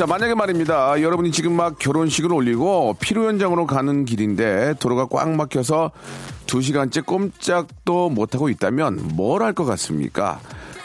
자, 만약에 말입니다. 여러분이 지금 막 결혼식을 올리고 피로 현장으로 가는 길인데 도로가 꽉 막혀서 두 시간째 꼼짝도 못하고 있다면 뭘 할 것 같습니까?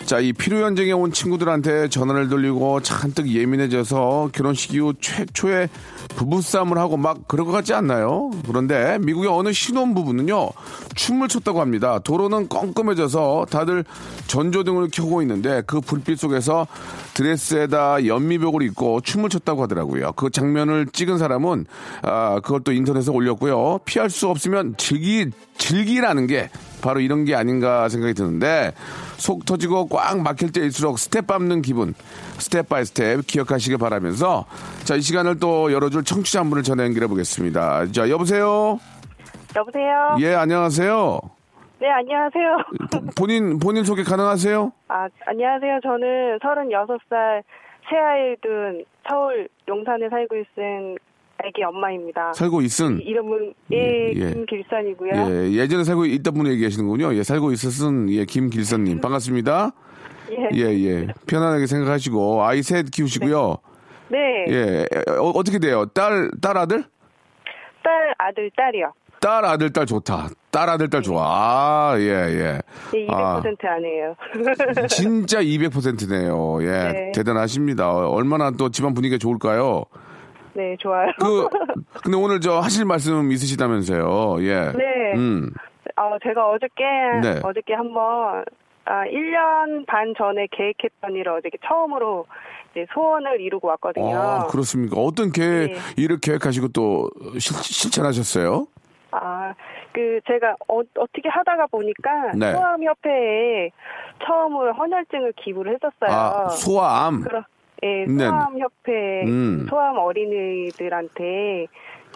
자, 이 피로 현장에 온 친구들한테 전화를 돌리고 잔뜩 예민해져서 결혼식 이후 최초의 부부싸움을 하고 막 그럴 것 같지 않나요? 그런데 미국의 어느 신혼부부는요, 춤을 췄다고 합니다. 도로는 껌껌해져서 다들 전조등을 켜고 있는데 그 불빛 속에서 드레스에다 연미복을 입고 춤을 췄다고 하더라고요. 그 장면을 찍은 사람은, 아, 또 인터넷에 올렸고요. 피할 수 없으면 즐기, 즐기라는 게 바로 이런 게 아닌가 생각이 드는데 속 터지고 꽉 막힐 때일수록 스텝 밟는 기분 step by step 기억하시길 바라면서 자 이 시간을 또 열어줄 청취자 한 분을 전화 연결해 보겠습니다. 자 여보세요. 여보세요? 예 안녕하세요. 네, 안녕하세요. 본인 본인 소개 가능하세요? 아, 안녕하세요. 저는 36살 새아이 둔 서울 용산에 살고 있는 아기 엄마입니다. 살고 있은 이름은 예, 예. 김길선이고요. 예 예전에 살고 있던 분 얘기하시는군요. 예 살고 있었은 예 김길선님 반갑습니다. 예. 예 예. 편안하게 생각하시고 아이 셋 키우시고요. 네. 예 어, 어떻게 돼요? 딸 딸 아들? 딸, 아들, 딸이요. 딸 아들 딸 좋다. 딸 아들 딸 좋아. 아, 예, 예. 네, 200% 아, 아니에요. 진짜 200%네요. 예. 네. 대단하십니다. 얼마나 또 집안 분위기가 좋을까요? 네, 좋아요. 그, 근데 오늘 저 하실 말씀 있으시다면서요. 예. 네. 음. 어, 제가 어저께, 네. 어저께 한번, 아, 1년 반 전에 계획했던 일을 어저께 처음으로 이제 소원을 이루고 왔거든요. 아, 그렇습니까? 어떤 계획, 네. 일을 계획하시고 또 실, 실천하셨어요? 아, 그 제가 어, 어떻게 하다가 보니까 네. 소아암 협회에 처음으로 헌혈증을 기부를 했었어요. 아, 소아암. 그러, 예, 네. 소아암협회 음. 소아암 어린이들한테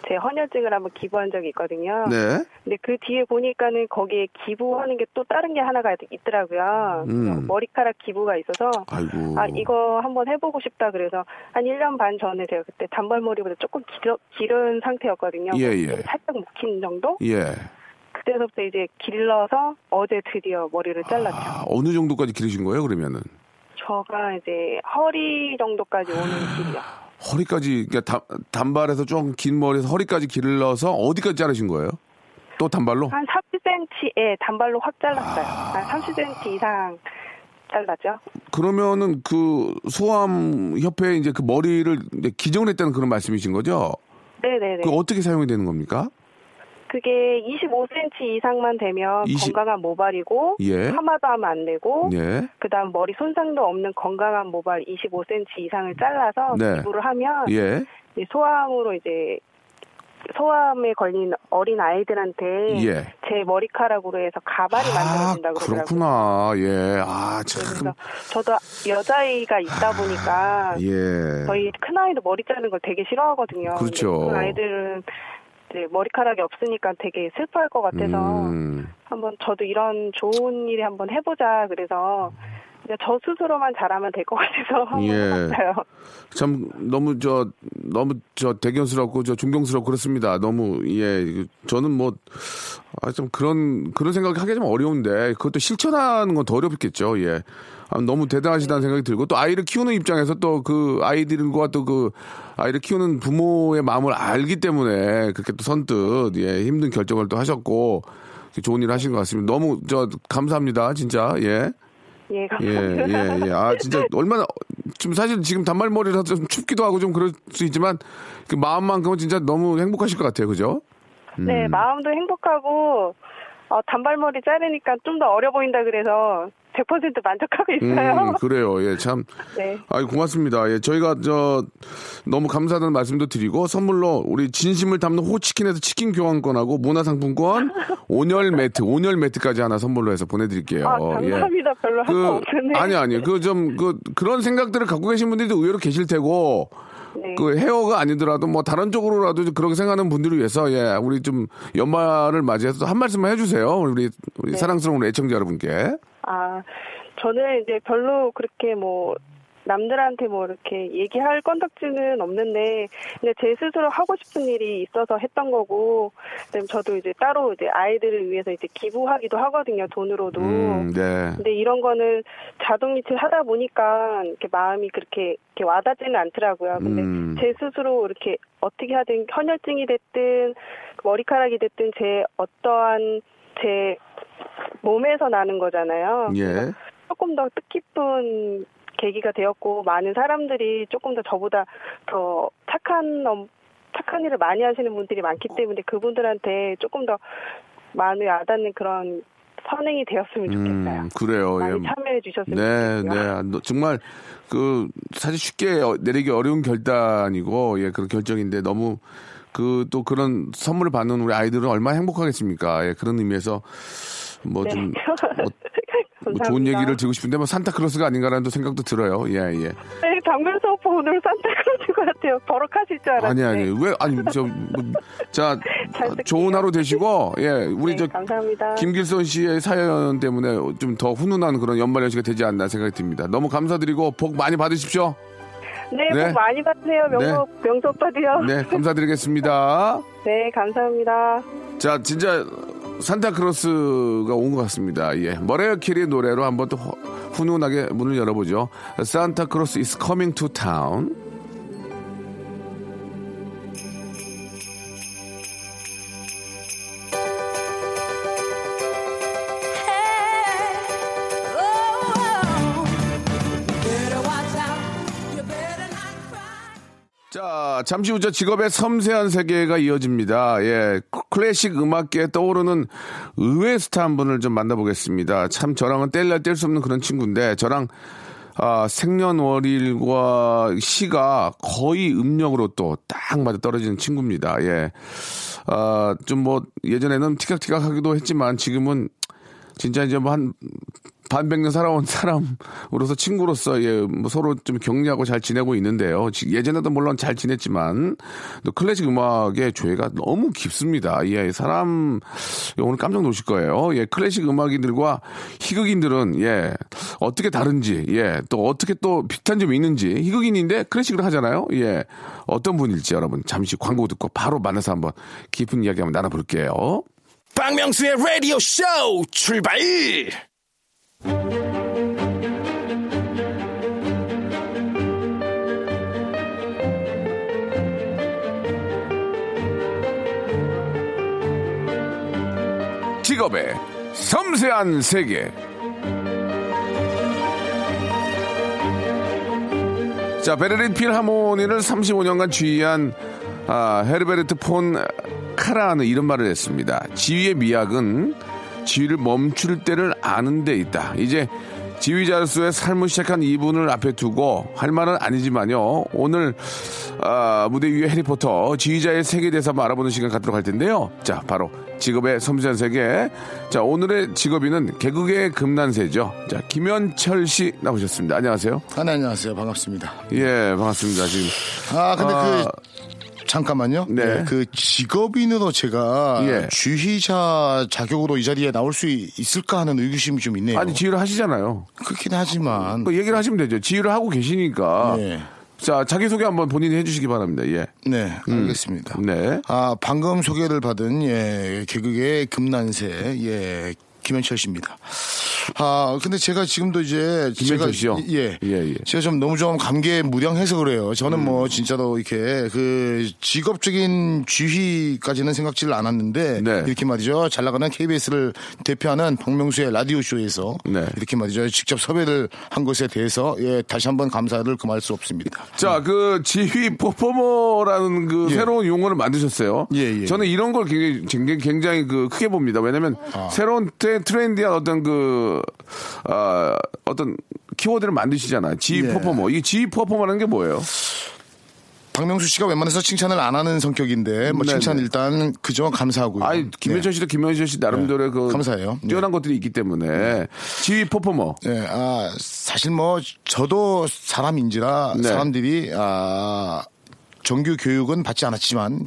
제 헌혈증을 한번 기부한 적이 있거든요. 네. 근데 그 뒤에 보니까는 거기에 기부하는 게 또 다른 게 하나가 있더라고요. 음. 머리카락 기부가 있어서 아이고. 아, 이거 한번 해보고 싶다 그래서 한 1년 반 전에 제가 그때 단발머리보다 조금 길어, 길은 상태였거든요. 예, 예. 살짝 묵힌 정도? 예. 그때서부터 이제 길러서 어제 드디어 머리를 잘랐죠. 아, 어느 정도까지 기르신 거예요, 그러면은? 저가 이제 허리 정도까지 오는 길이요. 허리까지, 그러니까 단, 단발에서 좀 긴 머리에서 허리까지 길러서 어디까지 자르신 거예요? 또 단발로? 한 30cm에 단발로 확 잘랐어요. 한 30cm 이상 잘랐죠. 그러면은 그 소아암 협회에 이제 그 머리를 이제 기증을 했다는 그런 말씀이신 거죠? 네네네. 그 어떻게 사용이 되는 겁니까? 그게 25cm 이상만 되면 20 건강한 모발이고 예. 파마도 하면 안 되고 예. 그다음 머리 손상도 없는 건강한 모발 25cm 이상을 잘라서 네. 기부를 하면 예. 소아암으로 이제 소아암에 걸린 어린 아이들한테 예. 제 머리카락으로 해서 가발이 아, 만들어진다고 그러더라고요. 그렇구나. 예. 아, 참. 저도 여자아이가 있다 보니까 예. 저희 큰 아이도 머리 자르는 걸 되게 싫어하거든요. 그렇죠. 큰 아이들은 이제 머리카락이 없으니까 되게 슬퍼할 것 같아서 음. 한번 저도 이런 좋은 일에 한번 해보자 그래서 저 스스로만 잘하면 될 것 같아서 예. 참 너무 저 너무 저 대견스럽고 저 존경스럽고 그렇습니다. 너무 예 저는 뭐 아, 좀 그런 그런 생각하기 좀 어려운데 그것도 실천하는 건 더 어렵겠죠. 예. 아, 너무 대단하시다는 생각이 들고 또 아이를 키우는 입장에서 또 그 아이들과 또 그 아이를 키우는 부모의 마음을 알기 때문에 그렇게 또 선뜻 예 힘든 결정을 또 하셨고 좋은 일 하신 것 같습니다. 너무 저 감사합니다. 진짜 예. 예, 예, 감사합니다. 예, 예. 아, 진짜 얼마나 지금 사실 지금 단발머리라서 좀 춥기도 하고 좀 그럴 수 있지만 그 마음만큼은 진짜 너무 행복하실 것 같아요. 그죠? 네, 마음도 행복하고 어, 단발머리 자르니까 좀 더 어려 보인다 그래서 100% 만족하고 있어요. 음, 그래요. 예, 참. 네. 아이 고맙습니다. 예, 저희가 저 너무 감사하다는 말씀도 드리고 선물로 우리 진심을 담는 호치킨에서 치킨 교환권하고 문화상품권, 온열 매트, 온열 매트까지 하나 선물로 해서 보내드릴게요. 아, 감사합니다. 별로 할거그 없으네. 아니 아니 그 좀 그 그런 생각들을 갖고 계신 분들도 의외로 계실 테고 네. 그 헤어가 아니더라도 뭐 다른 쪽으로라도 좀 그렇게 생각하는 분들을 위해서 예 우리 좀 연말을 맞이해서 한 말씀만 해주세요 우리 네. 우리 사랑스러운 우리 애청자 여러분께 아, 저는 이제 별로 그렇게 뭐 남들한테 뭐 이렇게 얘기할 건덕지는 없는데 근데 제 스스로 하고 싶은 일이 있어서 했던 거고 그다음에 저도 이제 따로 이제 아이들을 위해서 이제 기부하기도 하거든요 돈으로도 음, 네. 근데 이런 거는 자동이체 하다 보니까 이렇게 마음이 그렇게 이렇게 와닿지는 않더라고요. 근데 음. 제 스스로 이렇게 어떻게 하든 헌혈증이 됐든 머리카락이 됐든 제 어떠한 제 몸에서 나는 거잖아요. 예. 조금 더 뜻깊은 계기가 되었고 많은 사람들이 조금 더 저보다 더 착한 어, 착한 일을 많이 하시는 분들이 많기 때문에 그분들한테 조금 더 마음이 와닿는 그런 선행이 되었으면 좋겠어요. 음, 그래요. 많이 예. 참여해 주셨으면 네, 좋겠고요. 네. 너- 정말 그 사실 쉽게 어- 내리기 어려운 결단이고 예, 그런 결정인데 너무 그 또 그런 선물을 받는 우리 아이들은 얼마나 행복하겠습니까? 예, 그런 의미에서 뭐 네. 좀 뭐, 뭐 좋은. 얘기를 드리고 싶은데 뭐 산타크로스가 아닌가라는 또 생각도 들어요. 예, 예. 네, 당면서 오빠 오늘 산타클로스 것 같아요. 버럭하실 줄 아니 알았는데. 아니 왜 아니 저자 잘 쓸게요. 좋은 하루 되시고 예 우리 네, 저 감사합니다. 김길선 씨의 사연 때문에 좀 더 훈훈한 그런 연말 연시가 되지 않나 생각이 듭니다. 너무 감사드리고 복 많이 받으십시오. 네, 네. 복 많이 받으세요. 명소, 명소 오빠도요. 네, 감사드리겠습니다. 네, 감사합니다. 자, 진짜 산타크로스가 온 것 같습니다. 예. 머레어 캐리의 노래로 한번 또 후- 훈훈하게 문을 열어보죠. 산타크로스 is coming to town. 잠시 후 저 직업의 섬세한 세계가 이어집니다. 예, 클래식 음악계에 떠오르는 의외 스타 한 분을 좀 만나보겠습니다. 참 저랑은 뗄래야 뗄 수 없는 그런 친구인데 저랑 아, 생년월일과 시가 거의 음력으로 또 딱 맞아 떨어지는 친구입니다. 예. 아, 좀 뭐 예전에는 티격티격 하기도 했지만 지금은 진짜 이제 뭐 한 반백년 살아온 사람으로서 친구로서 예, 뭐 서로 좀 격려하고 잘 지내고 있는데요. 지- 예전에도 물론 잘 지냈지만 또 클래식 음악의 조예가 너무 깊습니다. 예, 사람 오늘 깜짝 놀실 거예요. 예, 클래식 음악인들과 희극인들은 예, 어떻게 다른지 예, 또 어떻게 또 비슷한 점이 있는지 희극인인데 클래식을 하잖아요. 예, 어떤 분일지 여러분 잠시 광고 듣고 바로 만나서 한번 깊은 이야기 한번 나눠볼게요. 박명수의 라디오 쇼 출발! 직업의 섬세한 세계. 자, 베를린 필하모니를 35년간 지휘한 아, 헤르베르트 폰 카라는 이런 말을 했습니다. 지휘의 미학은 지휘를 멈출 때를 아는 데 있다. 이제 지휘자로서의 삶을 시작한 이분을 앞에 두고 할 말은 아니지만요. 오늘 아, 무대 위에 해리포터 지휘자의 세계에 대해서 한번 알아보는 시간 갖도록 할 텐데요. 자, 바로 직업의 섬세한 세계. 자, 오늘의 직업인은 개그의 금난세죠. 자, 김현철 씨 나오셨습니다. 안녕하세요. 아, 네, 안녕하세요. 반갑습니다. 예, 반갑습니다. 지금 아, 근데 아, 그, 잠깐만요. 네. 네. 그 직업인으로 제가 예. 주휘자 자격으로 이 자리에 나올 수 있을까 하는 의구심이 좀 있네요. 아니 지휘를 하시잖아요. 그렇긴 하지만. 그 얘기를 하시면 되죠. 지휘를 하고 계시니까. 네. 자, 자기 소개 한번 본인이 해주시기 바랍니다. 예. 네, 알겠습니다. 네. 아, 방금 소개를 받은, 예, 개그의 금난세, 예, 김현철 씨입니다. 아, 근데 제가 지금도 이제 김현철 씨요? 예. 예, 예. 제가 좀 너무 좀 감개에 무량해서 그래요. 저는 뭐 진짜로 이렇게 그 직업적인 지휘까지는 생각지를 않았는데 네. 이렇게 말이죠. 잘 나가는 KBS를 대표하는 박명수의 라디오 쇼에서 네. 이렇게 말이죠. 직접 섭외를 한 것에 대해서 예, 다시 한번 감사를 금할 수 없습니다. 자, 그 지휘 performer라는 그 예. 새로운 용어를 만드셨어요. 예, 예. 저는 이런 걸 굉장히, 굉장히, 굉장히 그 크게 봅니다. 왜냐면 아. 새로운 트- trendy한 어떤 그, 아, 어떤 키워드를 만드시잖아요. 지휘 예. 퍼포머. 이 지휘 performer라는 게 뭐예요? 박명수 씨가 웬만해서 칭찬을 안 하는 성격인데 뭐 네네. 칭찬 일단 그저 감사하고요. 아니, 김현철 씨도 김현철 씨 나름대로의 그. 네. 감사해요. 네. 뛰어난 것들이 있기 때문에. 지휘 퍼포머. 네, 아, 사실 뭐, 저도 사람인지라 네. 사람들이, 아, 정규 교육은 받지 않았지만,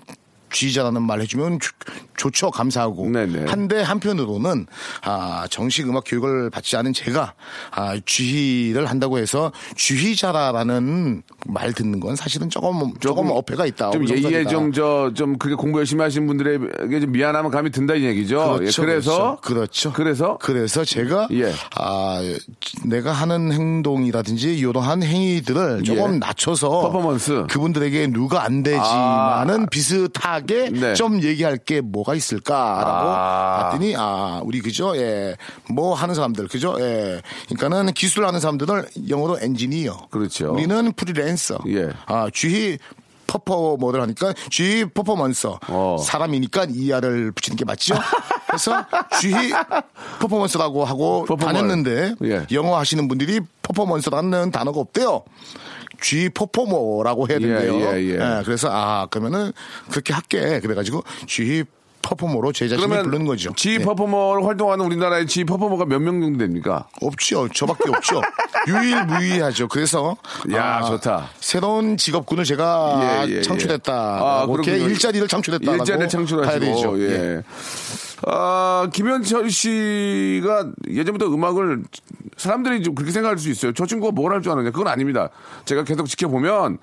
쥐자라는 말 해주면 좋- 좋죠. 감사하고. 네네. 한데 한편으로는, 아, 정식 음악 교육을 받지 않은 제가, 아, 쥐를 한다고 해서 쥐자라라는 말 듣는 건 사실은 조금, 조금 어폐가 있다. 좀 예의에 어불성설이다. 좀, 저, 좀 그게 공부 열심히 하신 분들에게 좀 미안함은 감이 든다 이 얘기죠. 그렇죠, 예, 그래서. 그렇죠. 그래서. 그래서 제가 예. 아 내가 하는 행동이라든지 이러한 행위들을 조금 예. 낮춰서 퍼포먼스. 그분들에게 누가 안 되지만은 비슷하게 네. 좀 얘기할 게 뭐가 있을까라고 아. 봤더니 아 우리 그죠 예뭐 하는 사람들 그죠 예 그러니까는 기술을 하는 사람들은 영어로 엔지니어 그렇죠. 우리는 프리랜서 예. 아쥐 퍼포머를 하니까 쥐 퍼포먼서 어. 사람이니까 이하를 붙이는 게 맞죠? 그래서 쥐 퍼포먼스라고 하고 퍼포머. 다녔는데 예. 영어 하시는 분들이 퍼포먼스라는 단어가 없대요. 쥐 퍼포머라고 해야 된대요. 예, 예, 예. 그래서 아 그러면은 그렇게 할게 그래가지고 쥐 퍼포머로 제 자신을 부르는 거죠. 지 예. 퍼포머로 활동하는 우리나라의 지 퍼포머가 몇 명 정도 됩니까? 없죠. 저밖에 없죠. 유일무이하죠. 그래서 야, 아, 좋다. 새로운 직업군을 제가 예, 예, 예. 창출했다. 아, 이렇게 그렇군요. 일자리를 창출했다라고 일자리를 창출하시고 되죠. 예. 아, 김현철 씨가 예전부터 음악을 사람들이 좀 그렇게 생각할 수 있어요. 저 친구가 뭘 할 줄 아느냐. 그건 아닙니다. 제가 계속 지켜보면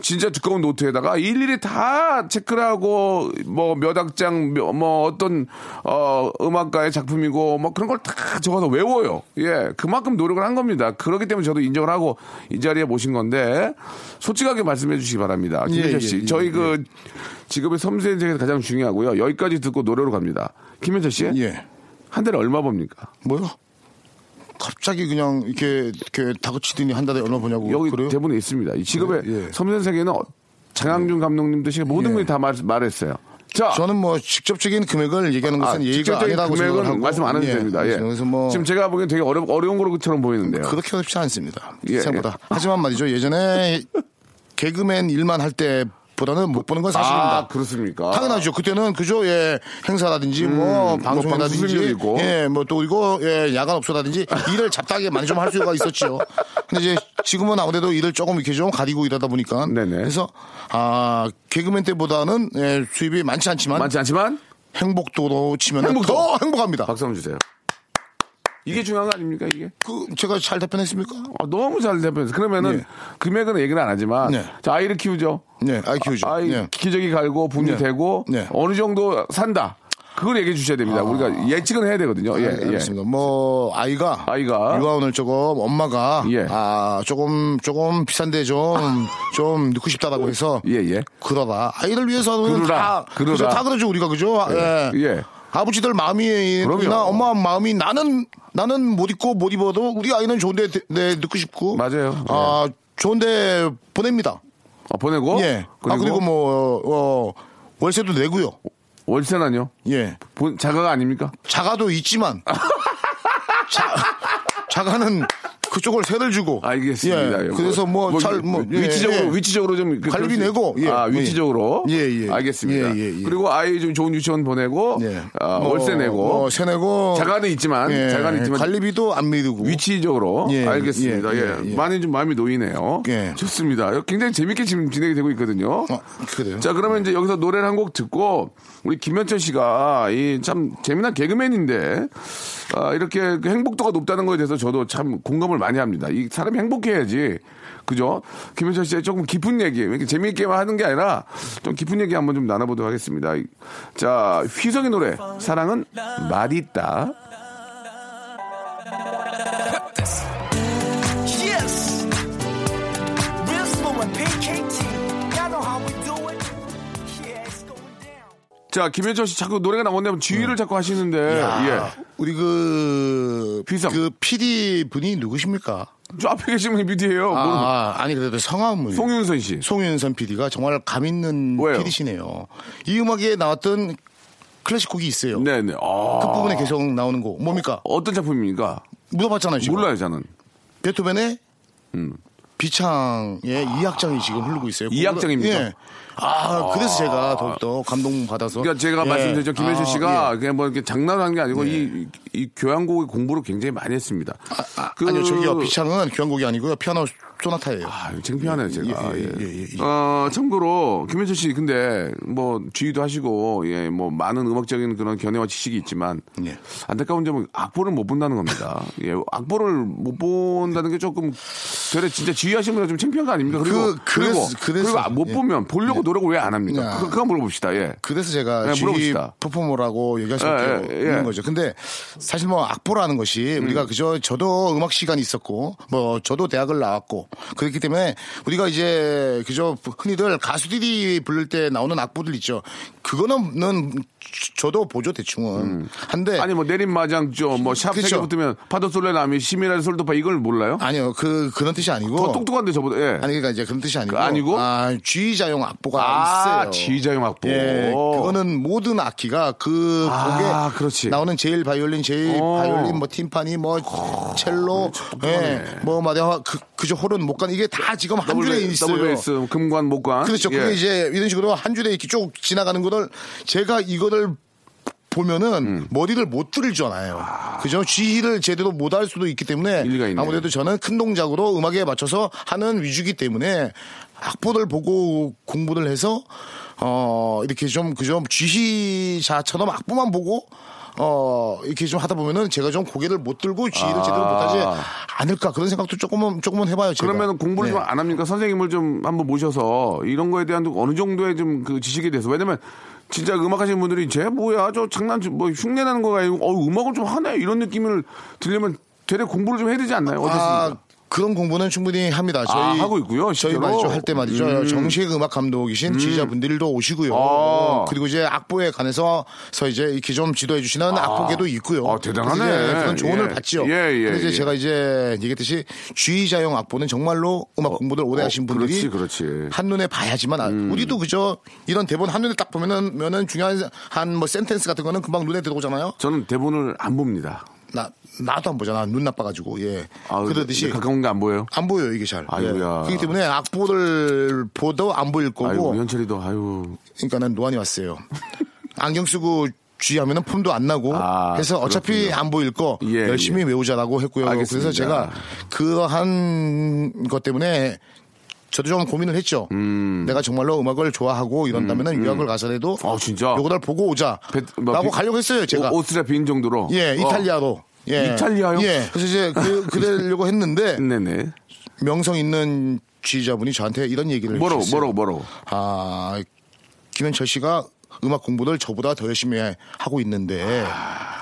진짜 두꺼운 노트에다가 일일이 다 체크를 하고 뭐 몇 악장 몇- 뭐 어떤 어 음악가의 작품이고 뭐 그런 걸 다 적어서 외워요. 예. 그만큼 노력을 한 겁니다. 그렇기 때문에 저도 인정을 하고 이 자리에 모신 건데 솔직하게 말씀해 주시기 바랍니다. 김현철 예, 씨. 예, 저희 예, 그 직업의 섬세한 세계가 가장 중요하고요. 여기까지 듣고 노래로 갑니다. 김현철 씨. 예. 한 달에 얼마 봅니까? 뭐요? 갑자기 그냥 이렇게 이렇게 다그치더니 한 달에 얼마 보냐고 여기 그래요? 대본에 있습니다. 이 직업의 예, 예. 섬세한 세계는 어- 장항준 감독님도 시 모든 예. 분이 다 말, 말했어요. 자, 저는 뭐 직접적인 금액을 얘기하는 것은 예의가 아, 직접적인 아니라고 금액은 말씀 안 해도 예. 됩니다. 예. 그래서 뭐 지금 제가 보기엔 되게 어려, 어려운 것처럼 보이는데요. 그렇게 어렵지 않습니다. 예, 생각보다. 하지만 말이죠. 예전에 개그맨 일만 할 때 보다는 못 보는 건 사실입니다. 아, 그렇습니까? 당연하죠. 그때는 그죠, 예, 행사라든지 뭐뭐 방송 수입도 방송이라든지, 있고. 예, 뭐 또 이거 예, 야간 업소라든지 일을 잡다하게 많이 좀 할 수가 있었죠. 근데 이제 지금은 아무래도 일을 조금 이렇게 좀 가리고 이러다 보니까, 네네. 그래서 아 개그맨 때보다는 예, 수입이 많지 않지만 많지 않지만 행복도로 치면 행복도. 더 행복합니다. 박수 한번 주세요. 이게 중요한 거 아닙니까, 이게? 그 제가 잘 답변했습니까? 아, 너무 잘 대표해서. 그러면은 예. 금액은 얘기는 안 하지만 네. 자, 아이를 키우죠. 네, 아이 키우죠. 아 이 네. 기저귀 갈고 분유 네. 되고 네. 어느 정도 산다. 그걸 얘기해 주셔야 됩니다. 우리가 예측은 해야 되거든요. 예, 아, 예. 알겠습니다. 뭐 아이가 아이가. 유아원을 조금 엄마가 예. 아 조금 조금 비싼데 좀좀 넣고 싶다라고 해서 예, 예. 그러라 아이를 위해서는 그러라. 다. 그죠? 다 그러죠 우리가 그죠? 예. 예. 아버지들 마음이 그럼요. 나 엄마 마음이 나는 나는 못 입고 못 입어도 우리 아이는 좋은데 네, 넣고 싶고 맞아요. 아 좋은데 보냅니다. 아, 보내고 예. 아 그리고 뭐 어, 월세도 내고요. 월세는요? 예. 본- 자가가 아닙니까? 자가도 있지만 자, 자가는 그쪽을 세를 주고 알겠습니다. 예, 그래서 뭐 잘뭐 예, 위치적으로 예. 위치적으로 좀 그- 관리비 내고, 예. 아 위치적으로 예, 예. 알겠습니다. 예, 예, 예. 그리고 아이 좀 좋은 유치원 보내고 예. 아, 뭐, 월세 내고 뭐, 세 내고 자가는 있지만 예, 자가는 있지만 관리비도 안 미루고 위치적으로 예, 알겠습니다. 예. 많이 좀 마음이 놓이네요. 예. 좋습니다. 굉장히 재밌게 지금 진행이 되고 있거든요. 어, 그래요. 자, 그러면 이제 여기서 노래를 한 곡 듣고 우리 김현철 씨가 이 참 재미난 개그맨인데 아, 이렇게 그 행복도가 높다는 거에 대해서 저도 참 공감을 많이 합니다. 이 사람이 행복해야지. 그죠? 김현철 씨의 조금 깊은 얘기, 이렇게 재미있게만 하는 게 아니라 좀 깊은 얘기 한번 좀 나눠보도록 하겠습니다. 자, 휘성의 노래, 사랑은 말이 있다. 자, 김현철 씨 자꾸 노래가 나오는데 주의를 자꾸 하시는데, 네. 야, 예. 우리 그, 비상. 그 PD 분이 누구십니까? 저 앞에 계신 분이 미디예요. 모르- 아, 아 니, 그래도 성함을. 송윤선 씨. 송윤선 PD가 정말 감 있는 왜요? PD시네요. 이 음악에 나왔던 클래식 곡이 있어요. 네네. 아. 그 부분에 계속 나오는 곡. 뭡니까? 어 떤 작품입니까? 물어봤잖아요, 지금. 몰라요, 저는. 베토벤의 비창의 이악장이 지금 흐르고 있어요. 이 악장입니까? 예. 아, 그래서 제가 더욱더 감동 받아서. 그러니까 제가 예. 말씀드렸죠. 김현철 아, 씨가 예. 그냥 뭐 이렇게 장난하는 게 아니고 이, 이 교향곡의 공부를 굉장히 많이 했습니다. 아, 그- 아니요, 저기요. 비창은 교향곡이 아니고요. 피아노 소나타예요. 아, 창피하네요, 제가. 예, 예, 예, 예, 예. 어, 참고로, 김현철 씨, 근데, 뭐, 주의도 하시고, 예, 뭐, 많은 음악적인 그런 견해와 지식이 있지만, 예. 안타까운 점은 악보를 못 본다는 겁니다. 예, 악보를 못 본다는 게 조금, 되레 진짜 지휘하시는 분이 좀 창피한 거 아닙니까? 그리고, 그- 그리고, 그래서- 그래서- 그리고 못 예. 보면, 보려고 노력을 왜 안 합니까? 야. 그, 그거 물어봅시다, 예. 그래서 제가 네, 주의 물어봅시다. 퍼포머라고 예, 예, 없는 예. 거죠. 근데 사실 뭐 악보라는 것이 우리가 그저 저도 음악 시간이 있었고 뭐 저도 대학을 나왔고 그렇기 때문에 우리가 이제 그저 흔히들 가수들이 부를 때 나오는 악보들 있죠. 그거는 저도 보죠 대충은. 한데 아니, 뭐, 내림마장, 저, 뭐, 샵 그쵸. 3개 붙으면, 파도 솔레나미, 시미랄 솔도파, 이걸 몰라요? 아니요 그 그런 뜻이 아니고 더 똑똑한데, 저보다, 예. 아니 그러니까 이제 그런 뜻이 아니고 그 아니고? 아, 지휘자용 악보가 아, 있어요. 지휘자용 악보. 예, 그거는 모든 악기가 그 아, 곡에 그렇지. 나오는 제일 바이올린, 제일 어. 바이올린, 뭐 팀파니, 뭐 첼로, 예, 뭐 말이야 그 그저 호른, 목관 이게 다 지금 한 줄에 있어요. 더블 베이스, 금관, 목관. 그렇죠. 예. 그게 이제 이런 식으로 한 줄에 이렇게 쭉 지나가는 거를 제가 이거를 보면은 음. 머리를 못 들잖아요. 그죠? 지휘를 제대로 못 할 수도 있기 때문에. 아무래도 저는 큰 동작으로 음악에 맞춰서 하는 위주기 때문에 악보를 보고 공부를 해서 어 이렇게 좀 그죠 지휘자처럼 악보만 보고 어 이렇게 좀 하다 보면은 제가 좀 고개를 못 들고 지휘를 제대로 못하지 않을까 그런 생각도 조금은 조금은 해봐요. 제가. 그러면 공부를 네. 좀안 합니까? 선생님을 좀 한번 모셔서 이런 거에 대한 어느 정도의 좀 그 지식에 대해서 왜냐면 진짜 음악 하시는 분들이 쟤 뭐야 저 장난 뭐 흉내 나는 거가 아니고 어 음악을 좀 하네 이런 느낌을 들려면 되레 공부를 좀 해야 되지 않나요? 어떻습니까? 아, 그런 공부는 충분히 합니다. 저희 아, 하고 있고요, 저희 실제로? 말이죠 할 때 말이죠. 음. 정식 음악 감독이신 지휘자분들도 오시고요. 아. 그리고 이제 악보에 관해서 서 이제 이렇게 좀 지도해 주시는 악보계도 있고요. 아, 대단하네. 그런 조언을 예. 받죠. 예, 예, 그래서 이제 예. 제가 이제 얘기했듯이 주의자용 악보는 정말로 음악 공부를 오래 하신 분들이 어, 그렇지, 그렇지. 한눈에 봐야지만 알- 우리도 그저 이런 대본 한눈에 딱 보면은 면은 중요한 한 뭐 센텐스 같은 거는 금방 눈에 들어오잖아요. 저는 대본을 안 봅니다. 나 나도 안 보잖아. 눈 나빠가지고 예. 아, 그러듯이 가까운 게 안 보여요. 안 보여요 이게 잘. 아이고야. 예. 그렇기 때문에 악보를 보도 안 보일 거고. 아이고 현철이도 아유 그러니까 난 노안이 왔어요. 안경 쓰고 주의하면은 폼도 안 나고 아, 해서 어차피 그렇군요. 안 보일 거 예, 열심히 예. 외우자라고 했고요. 알겠습니다. 그래서 제가 그러한 것 때문에 저도 좀 고민을 했죠. 내가 정말로 음악을 좋아하고 이런다면은 유학을 가서라도 아, 진짜? 요거를 보고 오자. 배- 뭐 라고 가려고 했어요, 제가. 오, 오스트리아 빈 정도로. 예, 어. 이탈리아로. 예. 이탈리아요? 예. 그래서 이제 그, 그러려고 했는데 네네. 명성 있는 지휘자분이 저한테 이런 얘기를 뭐라고 해주셨어요. 뭐라고 뭐라고. 아, 김현철 씨가 음악 공부를 저보다 더 열심히 하고 있는데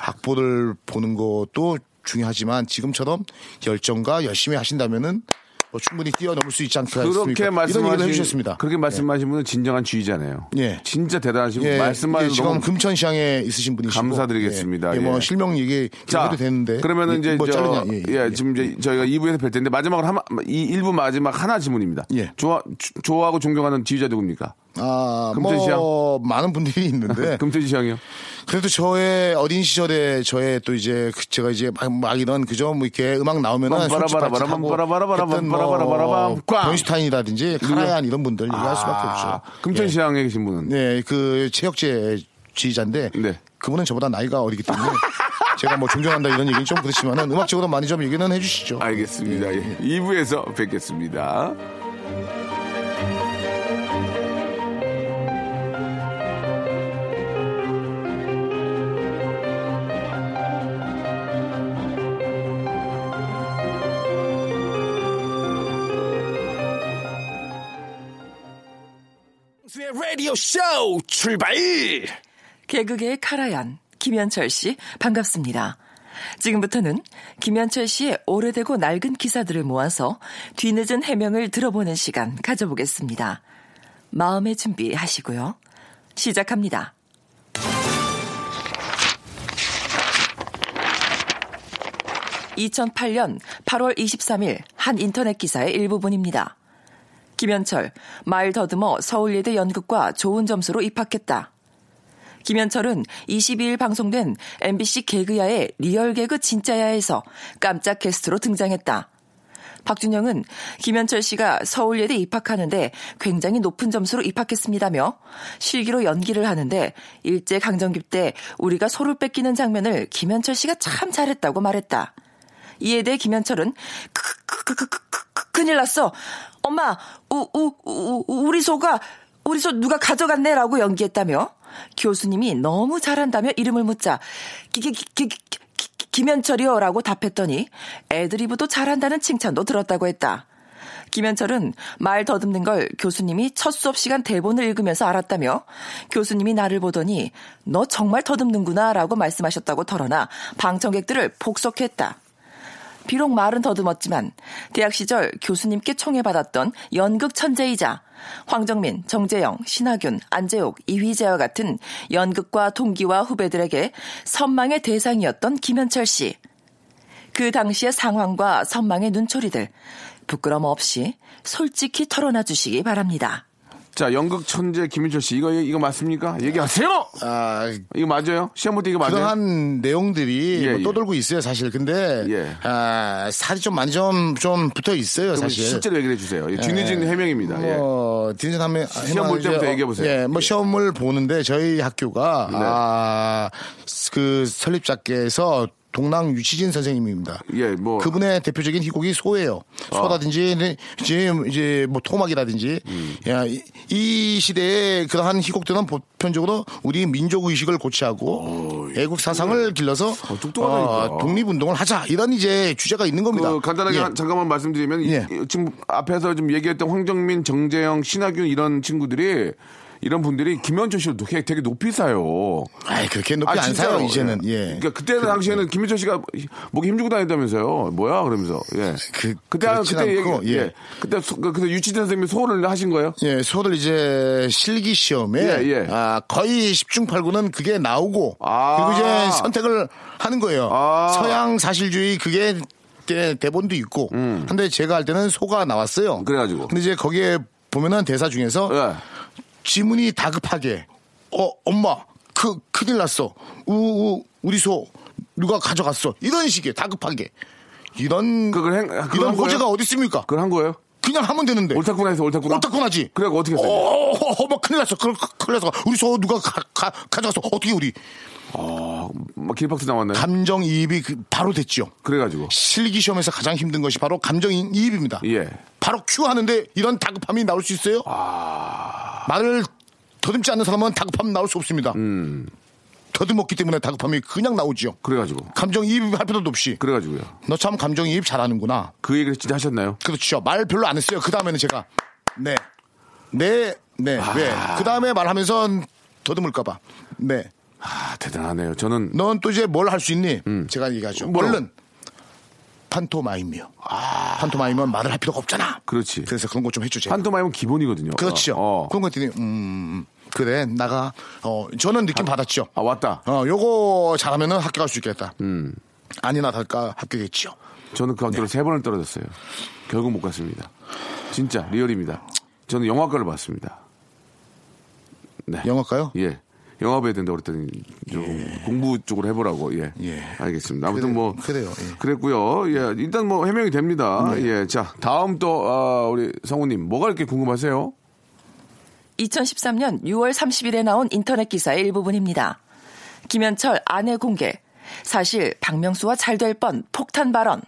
악보를 보는 것도 중요하지만 지금처럼 열정과 열심히 하신다면은 뭐 충분히 뛰어넘을 수 있지 않겠습니까? 그렇게 말씀하신 해주셨습니다. 그렇게 말씀하신 분은 진정한 주의자네요. 예. 진짜 대단하시고 예, 말씀만 예, 지금 금천시장에 있으신 분이시고 감사드리겠습니다. 예, 예, 뭐 예. 실명 얘기 자, 해도 되는데 그러면은 이제 뭐 저, 자르냐? 예, 지금 이제 저희가 2부에서 뵐 텐데 마지막으로 한, 이 1부 마지막 하나 질문입니다. 예. 좋아, 주- 좋아하고 존경하는 지휘자 누굽니까? 아, 금천시장? 뭐 많은 분들이 있는데 금태지 시장이요. 그래도 저의 어린 시절에 저의 또 이제 그 제가 이제 막, 막 이런 그저 뭐 이렇게 음악 나오면은 빰빠라바라바람, 꽝! 본슈타인이라든지 카라얀 이런 분들 얘기할 수밖에 없죠. 아, 금천 시장에 계신 분은 네, 그 체육제 지휘자인데 네. 그분은 저보다 나이가 어리기 때문에 제가 뭐 존경한다 이런 얘기는 좀 그렇지만은 음악적으로 많이 좀 얘기는 해주시죠. 알겠습니다. 예. 2부에서 뵙겠습니다. 수의 라디오 쇼 출발! 개그계의 카라얀 김현철 씨 반갑습니다. 지금부터는 김현철 씨의 오래되고 낡은 기사들을 모아서 뒤늦은 해명을 들어보는 시간 가져보겠습니다. 마음의 준비 하시고요. 시작합니다. 2008년 8월 23일 한 인터넷 기사의 일부분입니다. 김현철, 말 더듬어 서울예대 연극과 좋은 점수로 입학했다. 김현철은 22일 방송된 MBC 개그야의 리얼 개그 진짜야에서 깜짝 게스트로 등장했다. 박준영은 김현철 씨가 서울예대 입학하는데 굉장히 높은 점수로 입학했습니다며 실기로 연기를 하는데 일제 강점기 때 우리가 소를 뺏기는 장면을 김현철 씨가 참 잘했다고 말했다. 이에 대해 김현철은 큰일 났어. 엄마, 우, 우, 우, 우리 소가 우리 소 누가 가져갔네 라고 연기했다며 교수님이 너무 잘한다며 이름을 묻자 기, 기, 기, 기, 김현철이요 라고 답했더니 애드리브도 잘한다는 칭찬도 들었다고 했다. 김현철은 말 더듬는 걸 교수님이 첫 수업 시간 대본을 읽으면서 알았다며 교수님이 나를 보더니 너 정말 더듬는구나 라고 말씀하셨다고 털어나 방청객들을 복속했다. 비록 말은 더듬었지만 대학 시절 교수님께 총애받았던 연극 천재이자 황정민, 정재영, 신하균, 안재욱, 이휘재와 같은 연극과 동기와 후배들에게 선망의 대상이었던 김현철 씨. 그 당시의 상황과 선망의 눈초리들 부끄럼 없이 솔직히 털어놔 주시기 바랍니다. 자, 연극 천재 김윤철 씨, 이거, 이거 맞습니까? 얘기하세요! 아, 이거 맞아요? 시험 볼 때 이거 맞아요? 그러한 내용들이 예, 뭐 예. 떠돌고 있어요, 사실. 근데 예. 아, 살이 좀 많이 좀, 좀 붙어 있어요, 사실. 실제로 얘기를 해주세요. 예, 뒤늦은 해명입니다. 예. 뭐, 뒤늦은 하면 시험 볼 때부터 얘기해 보세요. 예, 뭐 예. 시험을 보는데 저희 학교가 네. 아, 그 설립자께서 동랑 유치진 선생님입니다. 예, 뭐. 그분의 대표적인 희곡이 소예요. 소라든지 이제 이제 뭐 토막이라든지 음. 야, 이, 이 시대의 그러한 희곡들은 보편적으로 우리 민족 의식을 고취하고 애국 사상을 길러서 어, 똑똑하다니까. 독립 운동을 하자 이런 이제 주제가 있는 겁니다. 그 간단하게 예. 한- 잠깐만 말씀드리면 이- 예. 이- 지금 앞에서 좀 얘기했던 황정민, 정재영, 신하균 이런 친구들이 이런 분들이 김현철 씨를 되게, 되게 높이 사요. 아이 그렇게 높이 아, 안 진짜요? 사요 이제는. 예. 예. 그러니까 그때 당시에는 김현철 씨가 목에 힘주고 다녔다면서요. 뭐야 그러면서. 예. 그- 그때 그때 얘기 예. 예. 그때 소- 그- 그때 유치원 선생님이 소를 하신 거예요? 예, 소들 이제 실기 시험에 예, 예. 아, 거의 10중 8구는 그게 나오고 아. 그리고 이제 선택을 하는 거예요. 아. 서양 사실주의 그게 대, 대본도 있고. 근데 제가 할 때는 소가 나왔어요. 음. 그래가지고. 근데 이제 거기에 보면은 대사 중에서 예. 지문이 다급하게 어 엄마 그 큰일 났어 우, 우 우리 소 누가 가져갔어 이런 식의 다급하게 이런 그걸 행- 이런? 호재가 어디 있습니까? 그걸 한 거예요? 그냥 하면 되는데 옳다구나 해서 옳다구나? 옳다구나지. 그래갖고 어떻게 했어요? 어, 어, 어, 막 큰일 났어. 그, 큰일 났어. 우리 소 누가 가, 가, 가져갔어. 어떻게 우리. 막 길박스 나왔나요? 감정이입이 그 바로 됐죠. 그래가지고. 실기 시험에서 가장 힘든 것이 바로 감정이입입니다. 예. 바로 큐 하는데 이런 다급함이 나올 수 있어요? 아. 말을 더듬지 않는 사람은 다급함 나올 수 없습니다. 음. 더듬었기 때문에 다급함이 그냥 나오죠. 그래가지고. 감정이입 할 필요도 없이. 그래가지고요. 너 참 감정이입 잘하는구나. 그 얘기를 진짜 하셨나요? 그렇죠. 말 별로 안 했어요. 그 다음에는 제가. 네. 네. 네. 왜? 그 다음에 말하면서 더듬을까봐. 네. 아, 대단하네요. 저는 넌 또 이제 뭘 할 수 있니? 제가 얘기하죠. 음. 뭐라고? 얼른. 판토마임이요. 판토마임은 말을 할 필요가 없잖아. 그렇지. 그래서 그런 거 좀 해주세요. 판토마임은 기본이거든요. 그렇죠. 어. 그런 것들이, 음, 그래, 나가, 어, 저는 느낌 받았죠. 아, 왔다. 어, 요거 잘하면은 학교 갈 수 있겠다. 음. 아니나 다를까 합격했죠. 저는 그 학교를 세 번을 떨어졌어요. 결국 못 갔습니다. 진짜 리얼입니다. 저는 영화과를 봤습니다. 네. 영어과요? 예. 영화부 해야 된다고 그랬더니 좀 공부 쪽으로 해보라고. 예. 예. 알겠습니다. 아무튼 그래- 뭐 그래요, 예. 그랬고요. 예. 일단 뭐 해명이 됩니다. 네. 예. 자, 다음 또 아, 우리 성우님 뭐가 이렇게 궁금하세요? 2013년 6월 30일에 나온 인터넷 기사의 일부분입니다. 김현철 아내 공개. 사실 박명수와 잘 될 뻔 폭탄 발언.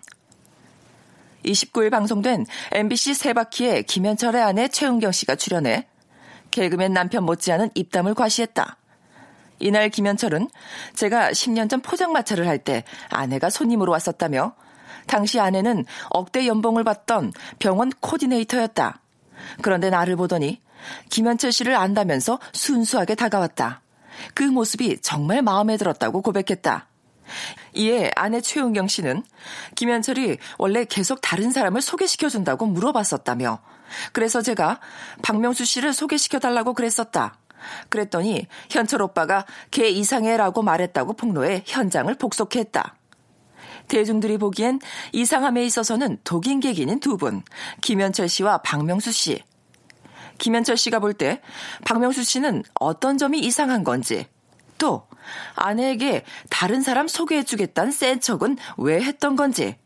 29일 방송된 MBC 세바퀴에 김현철의 아내 최은경 씨가 출연해 개그맨 남편 못지않은 입담을 과시했다. 이날 김현철은 제가 10년 전 포장마차를 할 때 아내가 손님으로 왔었다며 당시 아내는 억대 연봉을 받던 병원 코디네이터였다. 그런데 나를 보더니 김현철 씨를 안다면서 순수하게 다가왔다. 그 모습이 정말 마음에 들었다고 고백했다. 이에 아내 최은경 씨는 김현철이 원래 계속 다른 사람을 소개시켜준다고 물어봤었다며 그래서 제가 박명수 씨를 소개시켜달라고 그랬었다. 그랬더니 현철 오빠가 걔 이상해라고 말했다고 폭로해 현장을 복속했다. 대중들이 보기엔 이상함에 있어서는 독인 객인인 두 분, 김현철 씨와 박명수 씨. 김현철 씨가 볼 때 박명수 씨는 어떤 점이 이상한 건지, 또 아내에게 다른 사람 소개해주겠다는 센 척은 왜 했던 건지,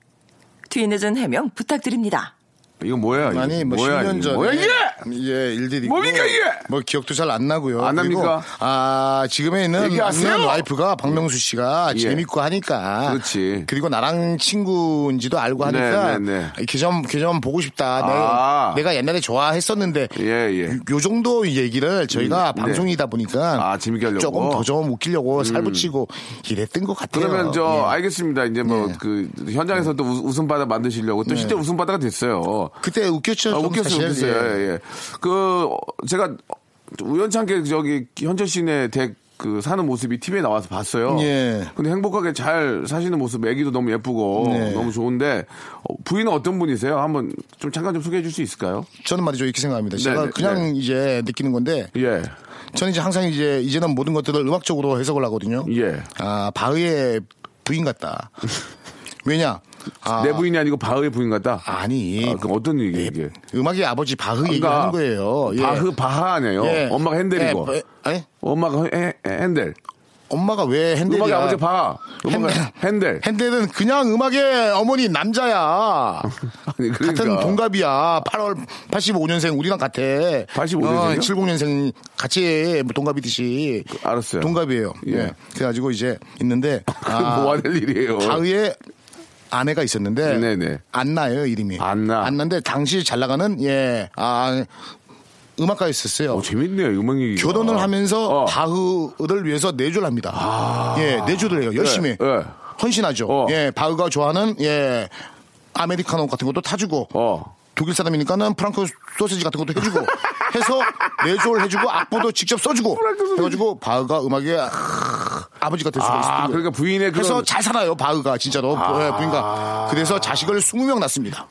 뒤늦은 해명 부탁드립니다. 이거 뭐야? 이거. 아니, 뭐 뭐야, 10년 전에. 뭐야, 이게? 예, 일들이. 뭡니까, 이게? 뭐 기억도 잘 안 나고요. 안 납니까? 아, 지금에 있는 안녕 와이프가 박명수 씨가 예. 재밌고 하니까. 그렇지. 그리고 나랑 친구인지도 알고 네, 하니까. 네, 네, 걔좀, 걔좀 보고 싶다. 아. 내가, 내가, 옛날에 좋아했었는데. 예, 예. 요, 정도 얘기를 저희가 음, 네. 방송이다 네. 보니까. 아, 재밌게 하려고. 조금 더 좀 웃기려고 음. 살 붙이고 이랬던 것 같아요. 그러면 저, 예. 알겠습니다. 이제 뭐, 예. 그, 현장에서 예. 또 웃음바다 만드시려고 또 네. 실제 웃음바다가 됐어요. 그때 웃겼죠. 아, 웃겼어요, 웃겼어요. 예, 예. 그 제가 우연찮게 저기 현철 씨네 댁 그 사는 모습이 TV에 나와서 봤어요. 예. 근데 행복하게 잘 사시는 모습, 애기도 너무 예쁘고 네. 너무 좋은데 어, 부인은 어떤 분이세요? 한번 좀 잠깐 좀 소개해 줄 수 있을까요? 저는 말이죠 이렇게 생각합니다. 네, 제가 그냥 네. 이제 느끼는 건데 예. 저는 이제 항상 이제 이제는 모든 것들을 음악적으로 해석을 하거든요. 예. 아 바흐의 부인 같다. 왜냐 아. 내 부인이 아니고 바흐의 부인 같다? 아니. 아, 그 어떤 얘기예요, 네, 이게? 음악의 아버지 바흐 그러니까 얘기하는 거예요. 예. 바흐, 바하 아니에요. 예. 엄마가 핸들이고. 에? 예, 예? 엄마가 에, 에, 핸들. 엄마가 왜 핸델이야? 음악의 아버지 봐. 핸델. 핸델. 핸델은 그냥 음악의 어머니 남자야. 아니, 그러니까. 같은 동갑이야. 8월 85년생 우리랑 같아. 85년생. 어, 70년생 같이 뭐 동갑이듯이. 알았어요. 동갑이에요. 예. 네. 그래가지고 이제 있는데. 그 아, 뭐가 될 일이에요. 바흐의 아내가 있었는데 네네. 안나예요 이름이. 안나. 안나인데 당시 잘 나가는 예 아 음악가였었어요. 어, 재밌네요 음악 얘기. 결혼을 하면서 어. 바흐를 위해서 내조를 합니다. 아. 예 내조를 해요 열심히 네, 네. 헌신하죠. 어. 예 바흐가 좋아하는 예 아메리카노 같은 것도 타주고 어. 독일 사람이니까는 프랑크 소세지 같은 것도 해주고 해서 내조를 해주고 악보도 직접 써주고 해가지고 바흐가 음악에 아, 아버지가 될 수가 아, 있습니다. 그러니까 부인의 그래서 잘 살아요 바흐가 진짜로 예, 아. 부인과 그래서 자식을 20명 낳습니다.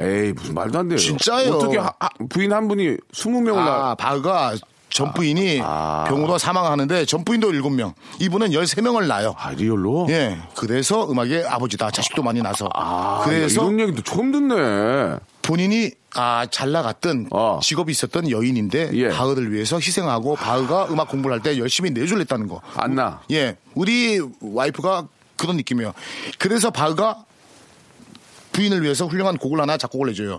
에이 무슨 말도 안 돼요. 진짜요? 어떻게 하, 부인 한 분이 20명을 아, 낳... 바흐가 전 아, 부인이 아, 아. 병으로 사망하는데 전 부인도 7명. 이분은 13명을 낳아요. 아, real로? 예. 그래서 음악의 아버지다. 자식도 많이 낳아서. 아, 그래서. 야, 이런 얘기도 처음 듣네. 본인이 아, 잘 나갔던 어. 직업이 있었던 여인인데 예. 바흐를 위해서 희생하고 바흐가 음악 공부를 할 때 열심히 내조를 했다는 거. 안 나. 예. 우리 와이프가 그런 느낌이에요. 그래서 바흐가 부인을 위해서 훌륭한 곡을 하나 작곡을 해줘요.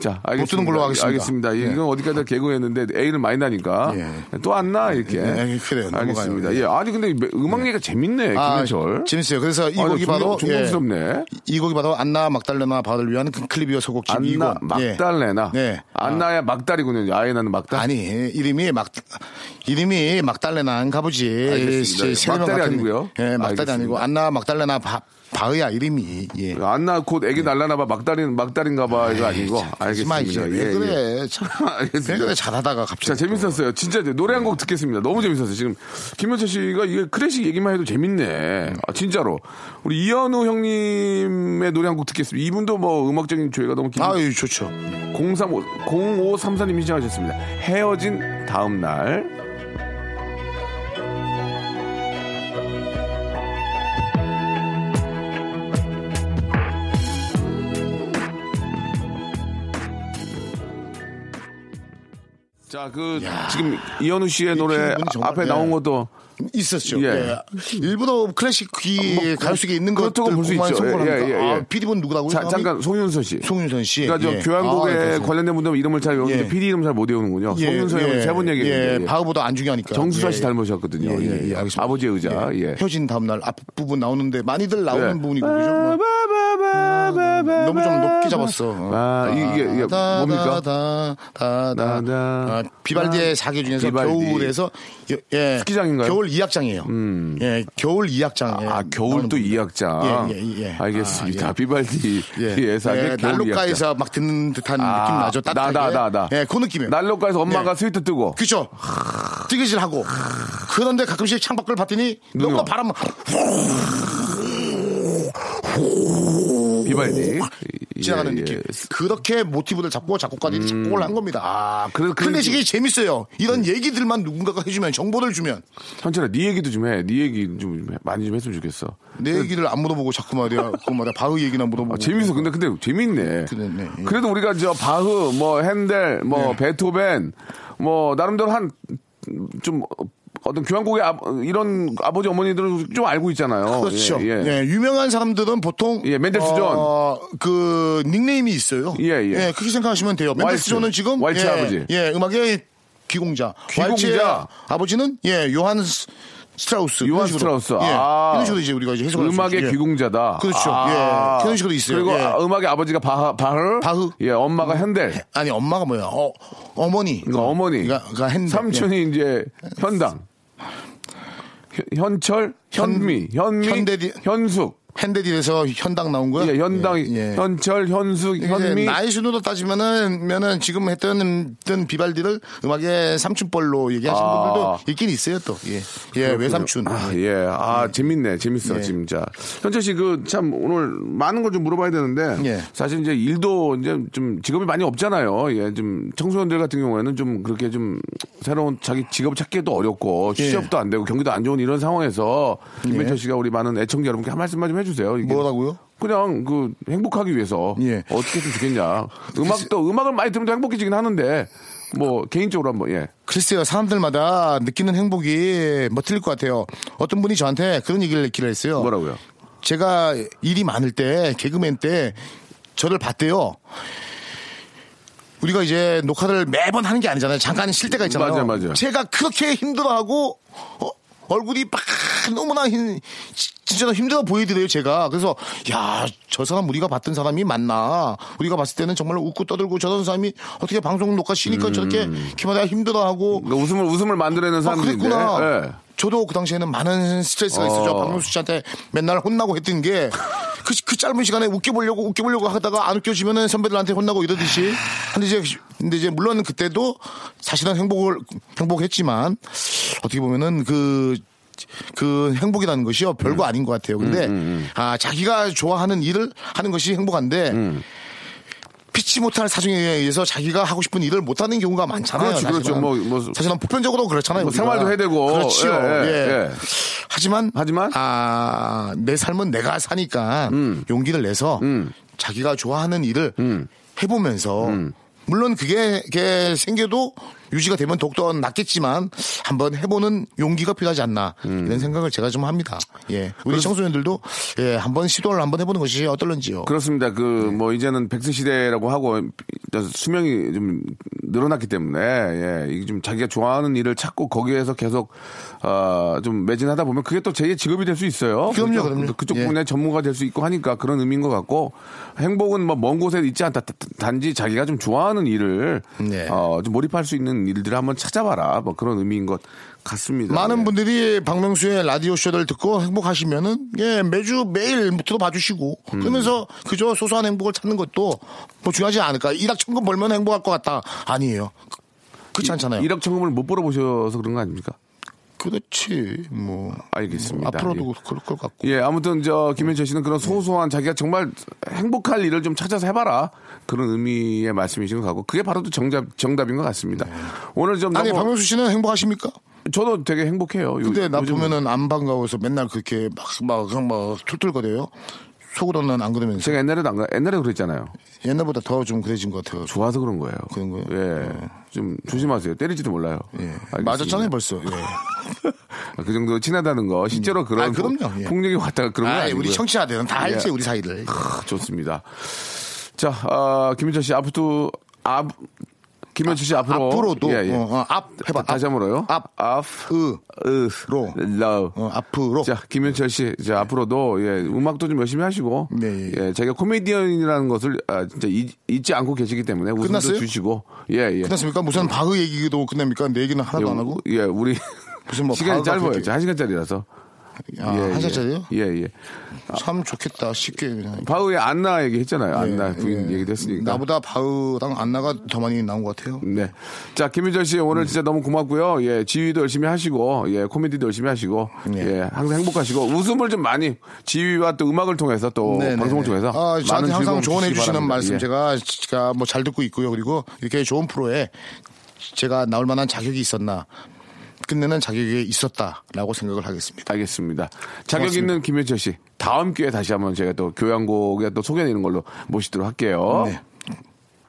자, 알겠습니다. 뜨는 걸로 하겠습니다. 알겠습니다. 예. 이건 어디까지 개그했는데 A를 많이 나니까 예. 또안 나? 이렇게. 예, 그래요. 알겠습니다. 넘어가요. 예. 아니 근데 음악 얘기가 재밌네. 아, 김현철. 재밌어요. 그래서 이 아니, 곡이 종- 바로 종종스럽네. 예, 이 곡이 바로 안나 막달레나 바를 위한 그 클리비어 소곡집 안나 2권. 예. 막달레나. 네. 안나야 막달이군요. 아예 나는 막달. 아니 이름이 막 이름이 막달레나인가 보지. 알겠습니다. 막달이 같은- 아니고요. 예, 막달이 알겠습니다. 아니고 안나 막달레나 바, 바의야 이름이. 예. 안나 곧 애기 날라나봐 막달인 막달인가봐 이거 아니고 알겠습니다. 이제. 왜 예, 그래. 참. 알겠습니다. 왜 그래 잘하다가 갑자기. 자, 재밌었어요. 진짜 노래 한 곡 듣겠습니다. 너무 재밌었어요. 지금 김현철 씨가 이게 클래식 얘기만 해도 재밌네. 아, 진짜로. 우리 이현우 형님의 노래 한 곡 듣겠습니다. 이분도 뭐 음악적인 조예가 너무 깊 아, 유 좋죠. 035, 0534님이 신청하셨습니다. 헤어진 다음 날. 자, 그, 지금 이현우 씨의 노래 앞에 네. 나온 것도 있었죠. 예. 예. 일부러 클래식 귀 가요 속에 있는 것들 볼수 있죠. 성공을 예, 합니다. 예, 예. 아, PD분 누구라고요? 자? 잠깐 송윤서 씨. 송윤선 씨. 그러니까 저 예. 교향곡에 아, 그래서. 관련된 분들은 이름을 잘 외우는데 예. PD 이름 잘 못 외우는군요. 송윤서 형은 세번 얘기했는데. 예, 바우보다 안 중요하니까. 정수사 예, 씨 예. 닮으셨거든요. 예, 예, 예, 예, 예. 알겠습니다. 아버지의 의자. 예. 혀진 다음날 앞부분 나오는데 많이들 나오는 예. 부분이고 그죠? 뭐. 너무 좀 높게 잡았어. 아, 이게, 이게 뭡니까? 다, 다, 다, 다, 다. 아, 비발디의 사계 중에서 비발디. 겨울에서 예, 예, 스키장인가요? 겨울 2악장이에요. 예, 겨울 2악장. 아, 겨울 또 이악장. 예, 예, 예. 알겠습니다. 아, 예. 비발디 예, 예사의 예. 난로가에서 막 듣는 듯한 아, 느낌 나죠. 따뜻하게. 나, 나, 나, 나. 예, 그 느낌이에요. 난로가에서 엄마가 네. 스위트 뜨고. 그죠? 뜨개질하고. 그런데 가끔씩 창밖을 봤더니 너무 와. 바람 비발디. 지나가는 예, 예. 느낌. 그렇게 모티브를 잡고 작곡가들이 작곡을 한 겁니다. 아, 그래서 그- 클래식이 재밌어요. 이런 얘기들만 누군가가 해주면 정보를 주면 현철아, 네 얘기도 좀 해. 네 얘기 좀 해. 많이 좀 했으면 좋겠어. 내 얘기를 안 물어보고 자꾸 말이야. 그 말이야. 바흐 얘기나 물어보고. 아, 재밌어. 근데 근데 재밌네. 그래, 네, 예. 그래도 우리가 저 바흐, 뭐 핸델, 뭐 네. 베토벤, 뭐 나름대로 한좀 어떤 교향곡의 아, 이런 아버지 어머니들은 좀 알고 있잖아요. 그렇죠. 예, 예. 예, 유명한 사람들은 보통 예, 맨델스 어, 그 닉네임이 있어요. 예, 예. 그렇게 생각하시면 돼요. 맨델스 왈츠. 존은 지금 왈츠 예, 아버지. 예, 음악의 귀공자. 귀공자. 아버지는 예, 요한 스- 스트라우스. 요한. 스트라우스. 예, 아. 이런 식으로 이제 우리가 이제 해석을 음악의. 예. 귀공자다. 그렇죠. 아. 예. 그런 식으로 있어요. 그리고 예. 아, 음악의 아버지가 바흐, 바흐, 바흐. 예, 엄마가 헨델. 아니 엄마가 뭐야? 어, 어머니. 그러니까 어머니. 그러니까, 그러니까 헨델. 삼촌이 이제 현당. 현- 현철, 현미, 현미, 현대디- 현숙. 헨델에서 현당 나온 거야? 예, 현당, 예, 예. 현철, 이제 현미. 나이 순으로 따지면은 면은 지금 했던 했던 비발디를 음악의 삼촌뻘로 얘기하시는 아. 분들도 있긴 있어요 또. 예, 예 외삼촌. 아, 예. 아, 재밌네. 재밌어, 예. 진짜. 현철 씨, 그, 참, 오늘 많은 걸 좀 물어봐야 되는데. 예. 사실 이제 일도 이제 좀 직업이 많이 없잖아요. 예, 좀 청소년들 같은 경우에는 좀 그렇게 좀 새로운 자기 직업을 찾기도 어렵고 예. 취업도 안 되고 경기도 안 좋은 이런 상황에서 김현철 씨가 우리 많은 애청자 여러분께 한 말씀만 좀 해주세요. 이게 뭐라고요? 그냥 그 행복하기 위해서 예. 어떻게 했으면 좋겠냐. 음악도 음악을 많이 들으면 또 행복해지긴 하는데 뭐 개인적으로 한번 예. 글쎄요 사람들마다 느끼는 행복이 뭐 틀릴 것 같아요. 어떤 분이 저한테 그런 얘기를 기를 했어요. 뭐라고요? 제가 일이 많을 때 개그맨 때 저를 봤대요. 우리가 이제 녹화를 매번 하는 게 아니잖아요. 잠깐 쉴 때가 있잖아요. 맞아요, 맞아요. 제가 그렇게 힘들어하고 어, 얼굴이 막 너무나 힘, 진짜 힘들어 보이더래요, 제가. 그래서 야, 저 사람 우리가 봤던 사람이 맞나? 우리가 봤을 때는 정말 웃고 떠들고 저런 사람이 어떻게 방송 녹화 쉬니까 저렇게 기마다 힘들어하고 그러니까 웃음을 웃음을 만들어내는 아, 사람들인데. 그랬구나. 예. 저도 그 당시에는 많은 스트레스가 있었죠. 어. 박명수 씨한테 맨날 혼나고 했던 게, 그, 그 짧은 시간에 웃겨보려고, 웃겨보려고 하다가 안 웃겨지면은 선배들한테 혼나고 이러듯이. 근데 이제, 근데 이제 물론 그때도 사실은 행복을, 행복했지만, 어떻게 보면은 그, 그 행복이라는 것이요. 별거 아닌 것 같아요. 근데, 아, 자기가 좋아하는 일을 하는 것이 행복한데, 피치 못할 사정에 의해서 자기가 하고 싶은 일을 못하는 경우가 많잖아요. 그렇죠, 그렇죠. 사실은. 뭐, 뭐 사실은 보편적으로 그렇잖아요. 뭐. 생활도 해야 되고. 그렇죠. 예, 예, 예. 예. 하지만 하지만? 아, 내 삶은 내가 사니까 음. 용기를 내서 자기가 좋아하는 일을 음. 해보면서 물론 그게, 그게 생겨도 유지가 되면 더욱더 낫겠지만 한번 해보는 용기가 필요하지 않나 음. 이런 생각을 제가 좀 합니다. 예, 우리 청소년들도 예, 한번 시도를 한번 해보는 것이 어떨런지요. 그렇습니다. 그뭐 이제는 백세 시대라고 하고 수명이 좀 늘어났기 때문에 예, 이게 좀 자기가 좋아하는 일을 찾고 거기에서 계속 어 좀 매진하다 보면 그게 또 제2의 직업이 될 수 있어요. 그럼요, 그렇죠? 그럼요. 그쪽 예. 분야의 전문가 될 수 있고 하니까 그런 의미인 것 같고 행복은 뭐 먼 곳에 있지 않다. 다- 단지 자기가 좀 좋아하는 일을 네. 어 좀 몰입할 수 있는 일들을 한번 찾아봐라. 뭐 그런 의미인 것 같습니다. 많은 예. 분들이 박명수의 라디오 쇼를 듣고 행복하시면은 예 매주 매일 들어봐 주시고 음. 그러면서 그저 소소한 행복을 찾는 것도 뭐 중요하지 않을까 일확천금 벌면 행복할 것 같다 아니에요 그- 그렇지 않잖아요 일억 천금을 못 벌어보셔서 그런 거 아닙니까? 그렇지 뭐 알겠습니다. 앞으로도 예. 그럴 것 같고 예, 아무튼 저 김현철 씨는 그런 소소한 자기가 정말 행복할 일을 좀 찾아서 해봐라 그런 의미의 말씀이신 것 같고 그게 바로 또 정답 정답인 것 같습니다. 오늘 좀 아니 너무 박명수 씨는 행복하십니까? 저도 되게 행복해요. 요- 근데 나 보면은 안 반가워서 맨날 그렇게 막막 그냥 막 툴툴거려요 속으로는 안 그러면서 제가 옛날에도 안, 그- 옛날에도 그랬잖아요. 옛날보다 더 좀 그래진 것 같아요. 좋아서 그런 거예요. 그런 거예요? 예. 좀 조심하세요. 때릴지도 몰라요. 예. 알겠습니다. 맞았잖아요 벌써. 예. 그 정도 친하다는 거 실제로 그런 아, 그럼요. 예. 폭력이 왔다가 그런 건 아, 아니고요. 우리 청취자들은 다 알지 예. 우리 사이를. 아, 좋습니다. 자, 아, 김민철 씨 앞으로 앞 김현철 씨 앞으로 앞으로도 예, 예. 어, 어, 앞 해봐. 다시 앞. 한번로요. 앞. 앞, 으. 으, 로. 러. 어, 앞으로. 자, 김현철 씨, 이제 앞으로도 예, 음악도 좀 열심히 하시고, 네, 예, 예, 자기가 코미디언이라는 것을 아, 진짜 잊, 잊지 않고 계시기 때문에 웃음도 끝났어요? 주시고, 예, 예. 끝났습니까? 무슨 바흐 얘기도 끝납니까? 내 얘기는 하나도 안 하고. 예, 우리 무슨 뭐 시간이 짧아요. 그렇게- 한 시간짜리라서. 아, 예, 한 예. 살짜리요? 예, 예. 참 좋겠다. 쉽게 그냥. 바우의 안나 얘기 했잖아요. 안나 예, 부인 예. 얘기도 했으니까. 나보다 바흐랑 안나가 더 많이 나온 것 같아요. 네. 자, 김유철 씨 오늘 진짜 너무 고맙고요. 예, 지휘도 열심히 하시고, 예, 코미디도 열심히 하시고, 예. 예, 항상 행복하시고, 웃음을 좀 많이 지휘와 또 음악을 통해서 또 네, 방송을 네. 통해서. 아, 저한테 항상 조언해 주시는. 말씀 예. 제가 제가 뭐 잘 듣고 있고요. 그리고 이렇게 좋은 프로에 제가 나올 만한 자격이 있었나 끝내는 자격이 있었다라고 생각을 하겠습니다. 알겠습니다. 자격 고맙습니다. 있는 김현철 씨, 다음 기회에 다시 한번 제가 또 교양곡에 또 소개해드리는 걸로 모시도록 할게요. 네.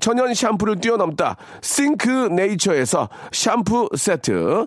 천연 샴푸를 뛰어넘다. 싱크 네이처에서 샴푸 세트,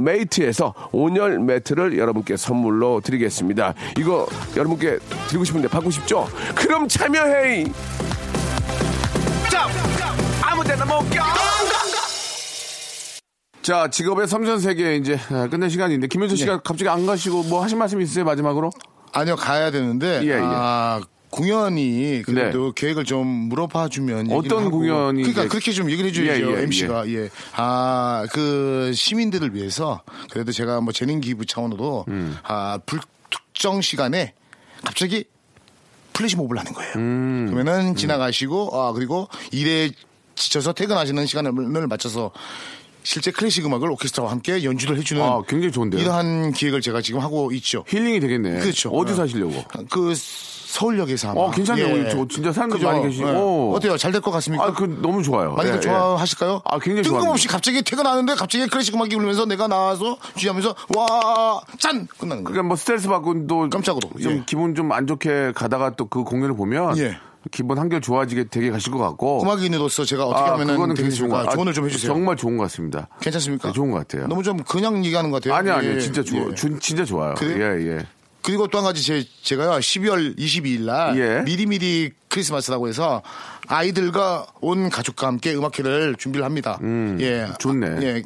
메이트에서 온열 매트를 여러분께 선물로 드리겠습니다. 이거 여러분께 드리고 싶은데 받고 싶죠? 그럼 참여해! 아무 데나 못 가! 자, 직업의 삼선 세계 이제 아, 끝낼 시간인데, 김현철 씨가 네. 갑자기 안 가시고 뭐 하신 말씀 있으세요, 마지막으로? 아니요 가야 되는데 예, 예. 아, 공연이 그래도 계획을 좀 물어봐 주면 어떤 공연이 그러니까 그렇게 좀 얘기를 해줘야죠 예, 예, MC가 예. 아그 시민들을 위해서 그래도 제가 뭐 재능 기부 차원으로 음. 아 불특정 시간에 갑자기 flash mob을 하는 거예요. 음. 그러면은 지나가시고 아 그리고 일에 지쳐서 퇴근하시는 시간을 맞춰서 실제 클래식 음악을 오케스트라와 함께 연주를 해주는 아, 굉장히 좋은데요? 이러한 기획을 제가 지금 하고 있죠. 힐링이 되겠네. 그렇죠. 어디서 어. 하시려고? 그 서울역에서 아마. 어, 괜찮네요. 저 진짜 사람들 그죠? 많이 계시고. 예. 오. 어때요? 잘 될 것 같습니까? 아, 그 너무 좋아요. 많이들 예, 예. 좋아하실까요? 아, 굉장히 뜬금없이 좋아합니다. 갑자기 퇴근하는데 갑자기 클래식 음악이 울리면서 내가 나와서 지휘하면서 와, 짠! 끝나는 거예요. 그러니까 뭐 스트레스 받고 또 깜짝으로. 좀 예. 기분 좀 안 좋게 가다가 또 그 공연을 보면 예. 기분 한결 좋아지게 되게 가실 것 같고. 음악인으로서 제가 어떻게 아, 하면 그거는 굉장히 좋은 것. 조언을 좀 해주세요. 정말 좋은 것 같습니다. 괜찮습니까? 네, 좋은 것 같아요. 너무 좀 그냥 얘기하는 것 같아요. 아니 아니요. 예, 진짜 좋아. 예. 준- 진짜 좋아요. 그래요? 예, 예. 그리고 또 한 가지 제, 제가요 12월 22일 날 예. 미리미리 크리스마스라고 해서 아이들과 온 가족과 함께 음악회를 준비를 합니다. 예, 좋네. 예,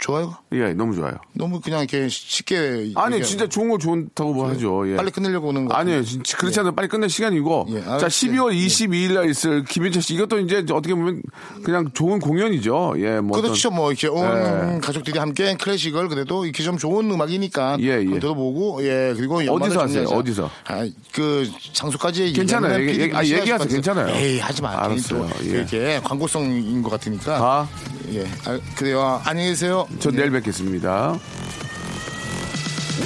좋아요. 예, 너무 좋아요. 너무 그냥 이렇게 쉽게 아니, 진짜 좋은 거 좋다고 뭐 하죠. 예. 빨리 끝내려고 오는 거 아니에요. 진짜 그렇지 않아요. 빨리 끝낼 시간이고. 예, 자, 알았어요. 12월 예. 22일 날 있을 김현철 씨. 이것도 이제 어떻게 보면 그냥 좋은 공연이죠. 예, 뭐. 그렇죠. 어떤- 뭐 이렇게 온 예. 가족들이 함께 클래식을 그래도 이렇게 좀 좋은 음악이니까 예, 예. 들어보고 예 그리고 어디서 하세요? 정리해서. 어디서? 아, 그 장소까지 괜찮아요. 얘기- PD 아, 얘기하세요. 괜찮아요. 에이 하지 마. 알았어요. 예. 이렇게 광고성인 것 같으니까. 아. 예. 아, 그래요. 안녕히 계세요. 저 예. 내일 뵙 겠습니다.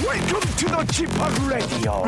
Welcome to the Chip Radio.